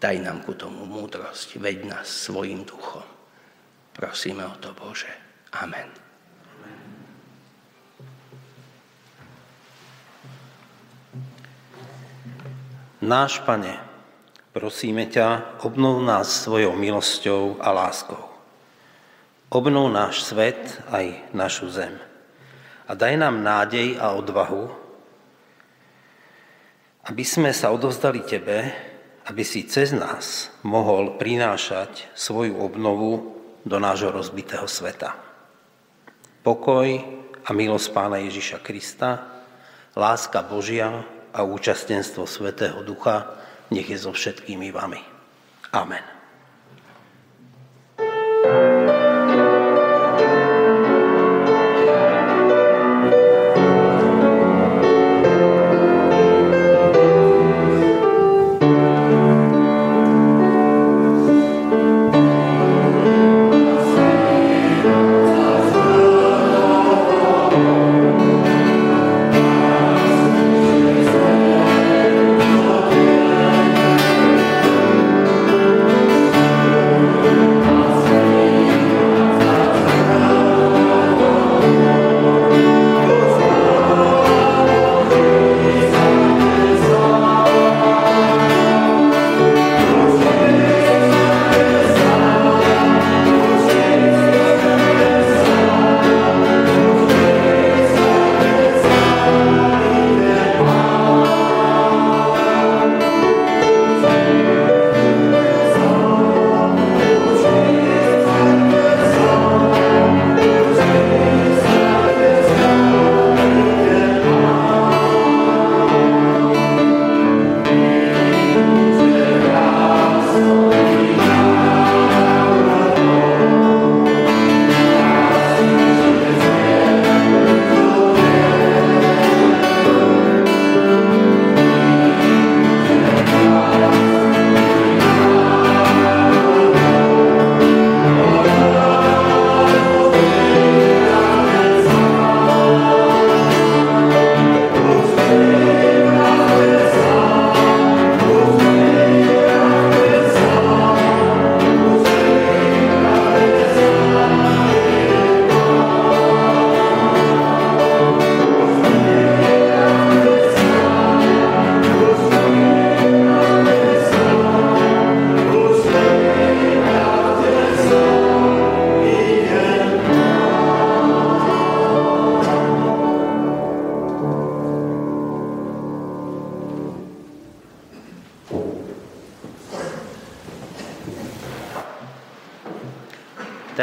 Daj nám ku tomu múdrosť, veď nás svojim duchom. Prosíme o to, Bože. Amen. Náš Pane, Prosíme ťa, obnov nás svojou milosťou a láskou. Obnov náš svet aj našu zem. A daj nám nádej a odvahu, aby sme sa odovzdali Tebe, aby si cez nás mohol prinášať svoju obnovu do nášho rozbitého sveta. Pokoj a milosť Pána Ježiša Krista, láska Božia a účastenstvo Svetého Ducha nech je so všetkými vami. Amen.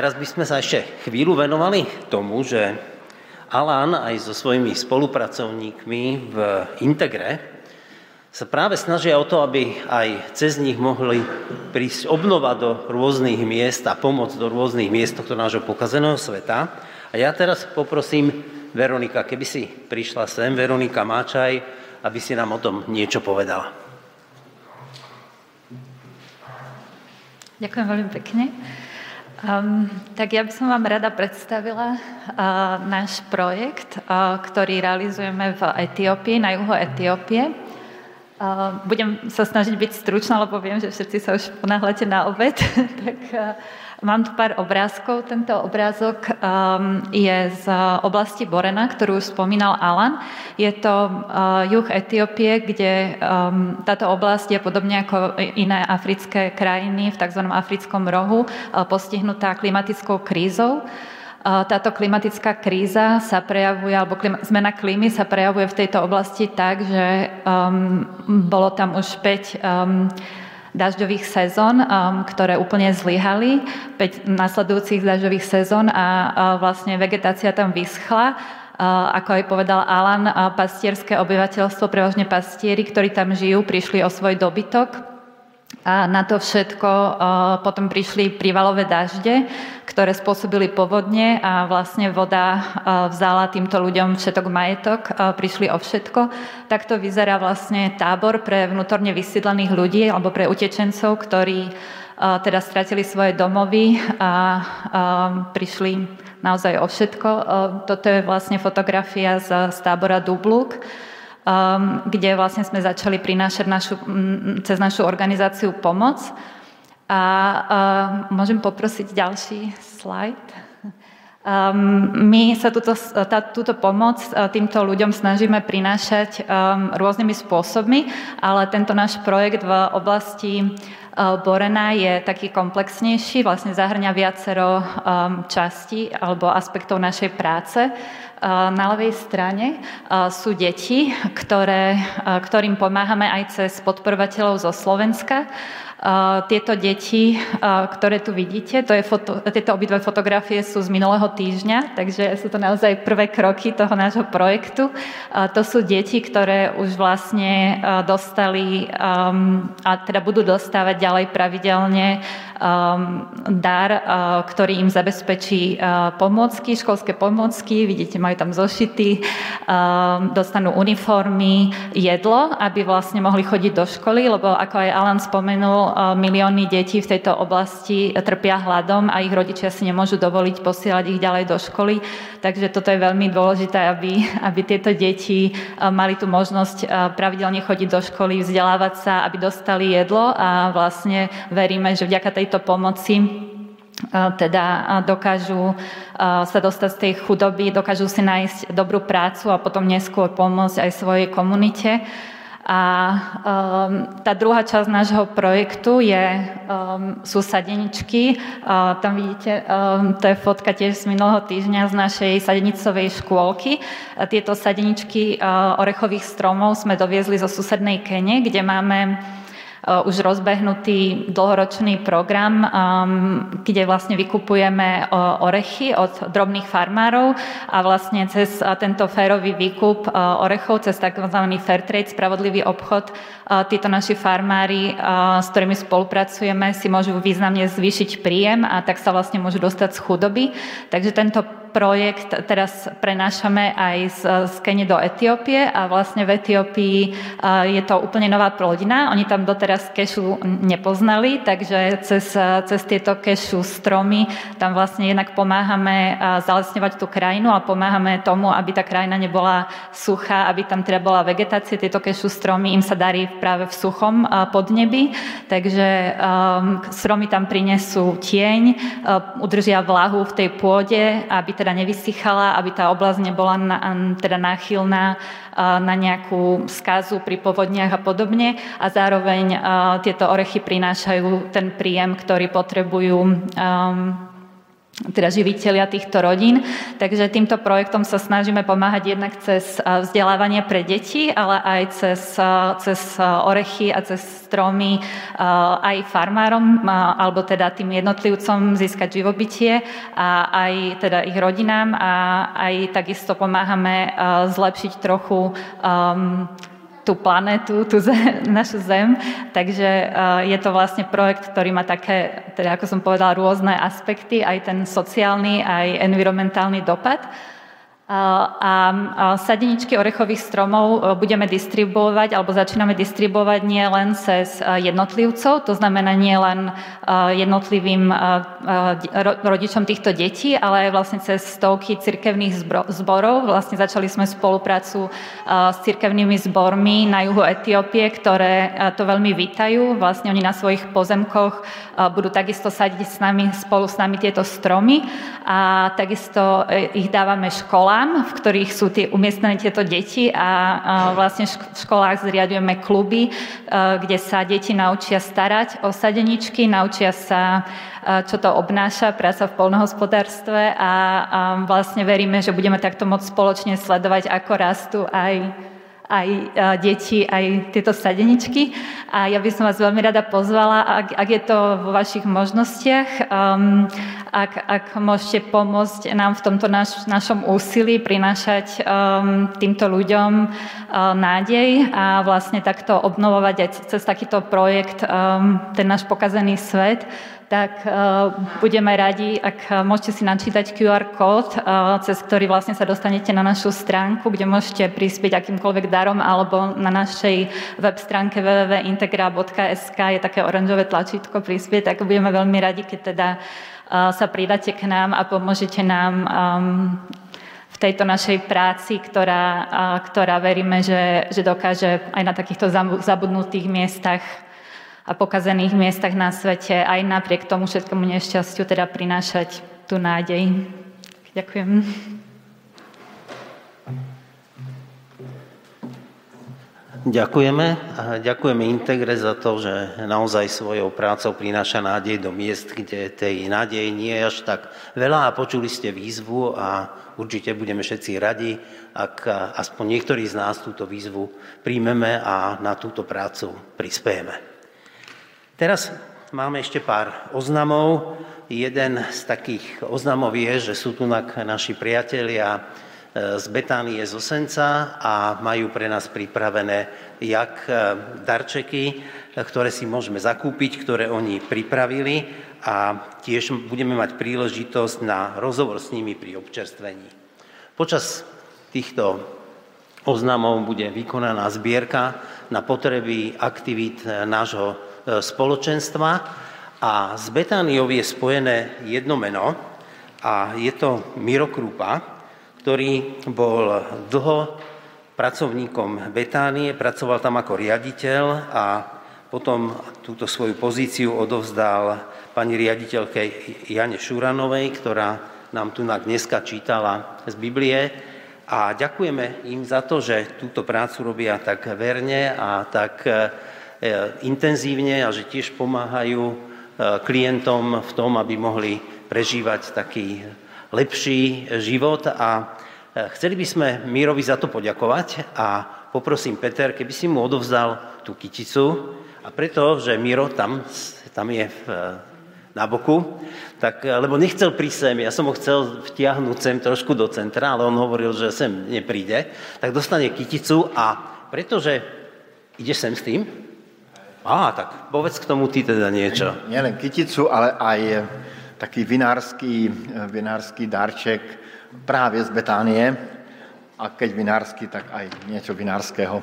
Teraz by sme sa ešte chvíľu venovali tomu, že Alan aj so svojimi spolupracovníkmi v Integre sa práve snažia o to, aby aj cez nich mohli prísť obnova do rôznych miest a pomoc do rôznych miest tohto nášho pokazeného sveta. A ja teraz poprosím Veronika, keby si prišla sem, Veronika Máčaj, aby si nám o tom niečo povedala. Ďakujem veľmi pekne. Um, tak ja by som vám rada predstavila uh, náš projekt, uh, ktorý realizujeme v Etiópii, na juhu Etiópie. Uh, budem sa snažiť byť stručná, lebo viem, že všetci sa už ponáhľate na obed. [laughs] tak uh, Mám tu pár obrázkov. Tento obrázok um, je z oblasti Borena, ktorú spomínal Alan. Je to uh, juh Etiópie, kde um, táto oblasť je podobne ako iné africké krajiny v tzv. africkom rohu uh, postihnutá klimatickou krízou. Uh, táto klimatická kríza sa prejavuje, alebo klima, zmena klímy sa prejavuje v tejto oblasti tak, že um, bolo tam už 5 um, dažďových sezón, um, ktoré úplne zlyhali, 5 nasledujúcich dažďových sezón a vlastne vegetácia tam vyschla. Ako aj povedal Alan, pastierské obyvateľstvo, prevažne pastieri, ktorí tam žijú, prišli o svoj dobytok a na to všetko potom prišli prívalové dažde, ktoré spôsobili povodne a vlastne voda vzala týmto ľuďom všetok majetok, prišli o všetko. Takto vyzerá vlastne tábor pre vnútorne vysídlených ľudí alebo pre utečencov, ktorí teda stratili svoje domovy a prišli naozaj o všetko. Toto je vlastne fotografia z, z tábora Dubluk um, kde vlastne sme začali prinášať našu, cez našu organizáciu pomoc. A uh, môžem poprosiť ďalší slajd. Um, my sa túto, tá, túto pomoc týmto ľuďom snažíme prinášať um, rôznymi spôsobmi, ale tento náš projekt v oblasti uh, Borena je taký komplexnejší, vlastne zahrňa viacero um, častí alebo aspektov našej práce. Na ľavej strane sú deti, ktoré, ktorým pomáhame aj cez podporovateľov zo Slovenska. Tieto deti, ktoré tu vidíte, to je foto, tieto obidve fotografie sú z minulého týždňa, takže sú to naozaj prvé kroky toho nášho projektu. To sú deti, ktoré už vlastne dostali a teda budú dostávať ďalej pravidelne dar, ktorý im zabezpečí pomôcky, školské pomôcky. Vidíte, majú tam zošity, dostanú uniformy, jedlo, aby vlastne mohli chodiť do školy, lebo ako aj Alan spomenul, milióny detí v tejto oblasti trpia hladom a ich rodičia si nemôžu dovoliť posielať ich ďalej do školy. Takže toto je veľmi dôležité, aby, aby tieto deti mali tú možnosť pravidelne chodiť do školy, vzdelávať sa, aby dostali jedlo a vlastne veríme, že vďaka tejto pomoci teda dokážu sa dostať z tej chudoby, dokážu si nájsť dobrú prácu a potom neskôr pomôcť aj svojej komunite. A um, tá druhá časť nášho projektu je, um, sú sadeničky. Uh, tam vidíte, um, to je fotka tiež z minulého týždňa z našej sadenicovej škôlky. A tieto sadeničky uh, orechových stromov sme doviezli zo susednej Kene, kde máme už rozbehnutý dlhoročný program, kde vlastne vykupujeme eh, orechy od drobných farmárov a vlastne cez eh, tento férový výkup orechov, cez tzv. fair trade, spravodlivý obchod, títo naši farmári, s ktorými spolupracujeme, si môžu významne zvýšiť príjem a tak sa vlastne môžu dostať z chudoby. Takže tento projekt teraz prenášame aj z, z Kene do Etiópie a vlastne v Etiópii je to úplne nová plodina. Oni tam doteraz kešu nepoznali, takže cez, cez tieto kešu stromy tam vlastne jednak pomáhame zalesňovať tú krajinu a pomáhame tomu, aby tá krajina nebola suchá, aby tam teda bola vegetácia. Tieto kešu stromy im sa darí práve v suchom podnebi, takže um, stromy tam prinesú tieň, udržia vlahu v tej pôde, aby teda nevysychala, aby tá oblasť nebola na, teda náchylná na nejakú skazu pri povodniach a podobne. A zároveň tieto orechy prinášajú ten príjem, ktorý potrebujú teda živiteľia týchto rodín. Takže týmto projektom sa snažíme pomáhať jednak cez vzdelávanie pre deti, ale aj cez, cez orechy a cez stromy aj farmárom, alebo teda tým jednotlivcom získať živobytie a aj teda ich rodinám a aj takisto pomáhame zlepšiť trochu um, tú planetu, tú zem, [laughs] našu Zem. Takže uh, je to vlastne projekt, ktorý má také, teda ako som povedala, rôzne aspekty, aj ten sociálny, aj environmentálny dopad a sadeničky orechových stromov e, budeme distribuovať alebo začíname distribuovať nie len cez e, jednotlivcov, to znamená nie len e, jednotlivým rodičom týchto detí, ale aj vlastne cez stovky cirkevných zborov. Vlastne začali sme spoluprácu s cirkevnými zbormi na juhu Etiópie, ktoré to veľmi vítajú. Vlastne oni na svojich pozemkoch budú takisto sadiť s nami, spolu s nami tieto stromy a takisto ich dávame školám školám, v ktorých sú tie umiestnené tieto deti a vlastne v školách zriadujeme kluby, e, kde sa deti naučia starať o sadeničky, naučia sa, e, čo to obnáša, práca v polnohospodárstve a vlastne veríme, že budeme takto môcť spoločne sledovať, ako rastú aj aj deti, aj tieto sadeničky. A ja by som vás veľmi rada pozvala, ak, ak je to vo vašich možnostiach, um, ak, ak môžete pomôcť nám v tomto naš, našom úsilí prinášať um, týmto ľuďom uh, nádej a vlastne takto obnovovať aj cez takýto projekt um, ten náš pokazený svet, tak uh, budeme radi, ak môžete si načítať QR kód, uh, cez ktorý vlastne sa dostanete na našu stránku, kde môžete prispieť akýmkoľvek darom, alebo na našej web stránke www.integra.sk je také oranžové tlačítko prispieť, tak budeme veľmi radi, keď teda sa pridáte k nám a pomôžete nám um, v tejto našej práci, ktorá, ktorá veríme, že, že dokáže aj na takýchto zabudnutých miestach a pokazených miestach na svete aj napriek tomu všetkému nešťastiu teda prinášať tú nádej. Ďakujem. Ďakujeme. A ďakujeme Integre za to, že naozaj svojou prácou prináša nádej do miest, kde tej nádej nie je až tak veľa a počuli ste výzvu a určite budeme všetci radi, ak aspoň niektorí z nás túto výzvu príjmeme a na túto prácu prispiejeme. Teraz máme ešte pár oznamov. Jeden z takých oznamov je, že sú tu naši priatelia e, z Betánie z Osenca a majú pre nás pripravené jak e, darčeky, e, ktoré si môžeme zakúpiť, ktoré oni pripravili a tiež budeme mať príležitosť na rozhovor s nimi pri občerstvení. Počas týchto oznamov bude vykonaná zbierka na potreby aktivít nášho spoločenstva a s Betániou je spojené jedno meno a je to Miro Krupa, ktorý bol dlho pracovníkom Betánie, pracoval tam ako riaditeľ a potom túto svoju pozíciu odovzdal pani riaditeľke Jane Šuranovej, ktorá nám tu dneska čítala z Biblie. A ďakujeme im za to, že túto prácu robia tak verne a tak E, intenzívne a že tiež pomáhajú e, klientom v tom, aby mohli prežívať taký lepší život. A e, chceli by sme Mírovi za to poďakovať a poprosím Peter, keby si mu odovzdal tú kyticu. A preto, že Miro tam, tam je v, na boku, tak, lebo nechcel prísť sem, ja som ho chcel vtiahnuť sem trošku do centra, ale on hovoril, že sem nepríde, tak dostane kyticu a pretože ideš sem s tým, Á, tak povedz k tomu ty teda niečo. Nielen kyticu, ale aj taký vinársky, vinársky darček práve z Betánie. A keď vinársky, tak aj niečo vinárskeho.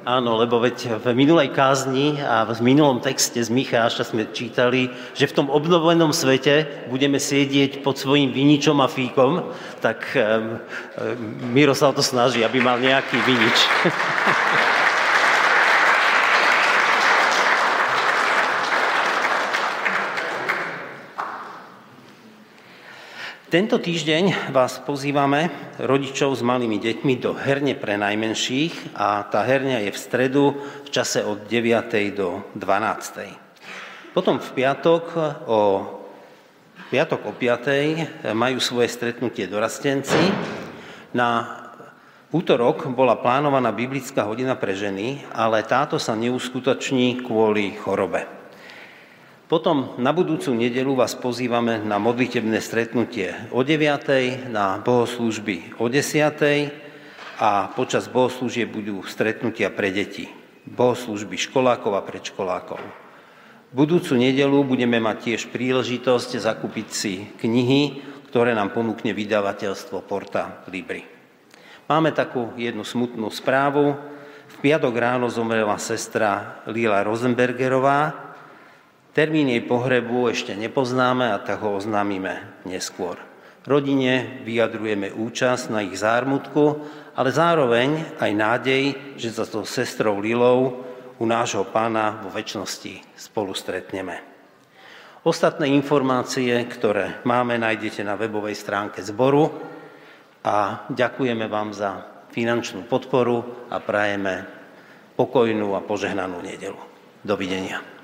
Áno, lebo veď v minulej kázni a v minulom texte z Micháša sme čítali, že v tom obnovenom svete budeme siedieť pod svojim viničom a fíkom, tak um, Miro sa o to snaží, aby mal nejaký vinič. [laughs] Tento týždeň vás pozývame, rodičov s malými deťmi, do herne pre najmenších a tá herňa je v stredu v čase od 9. do 12. Potom v piatok o piatok o 5. majú svoje stretnutie dorastenci. Na útorok bola plánovaná biblická hodina pre ženy, ale táto sa neuskutoční kvôli chorobe. Potom na budúcu nedelu vás pozývame na modlitebné stretnutie o 9. na bohoslúžby o 10. a počas bohoslúžie budú stretnutia pre deti. Bohoslúžby školákov a predškolákov. Budúcu nedelu budeme mať tiež príležitosť zakúpiť si knihy, ktoré nám ponúkne vydavateľstvo Porta Libri. Máme takú jednu smutnú správu. V piatok ráno zomrela sestra Lila Rosenbergerová. Termín jej pohrebu ešte nepoznáme a tak ho oznámime neskôr. Rodine vyjadrujeme účasť na ich zármutku, ale zároveň aj nádej, že za to sestrou Lilou u nášho pána vo väčšnosti spolu stretneme. Ostatné informácie, ktoré máme, nájdete na webovej stránke zboru a ďakujeme vám za finančnú podporu a prajeme pokojnú a požehnanú nedelu. Dovidenia.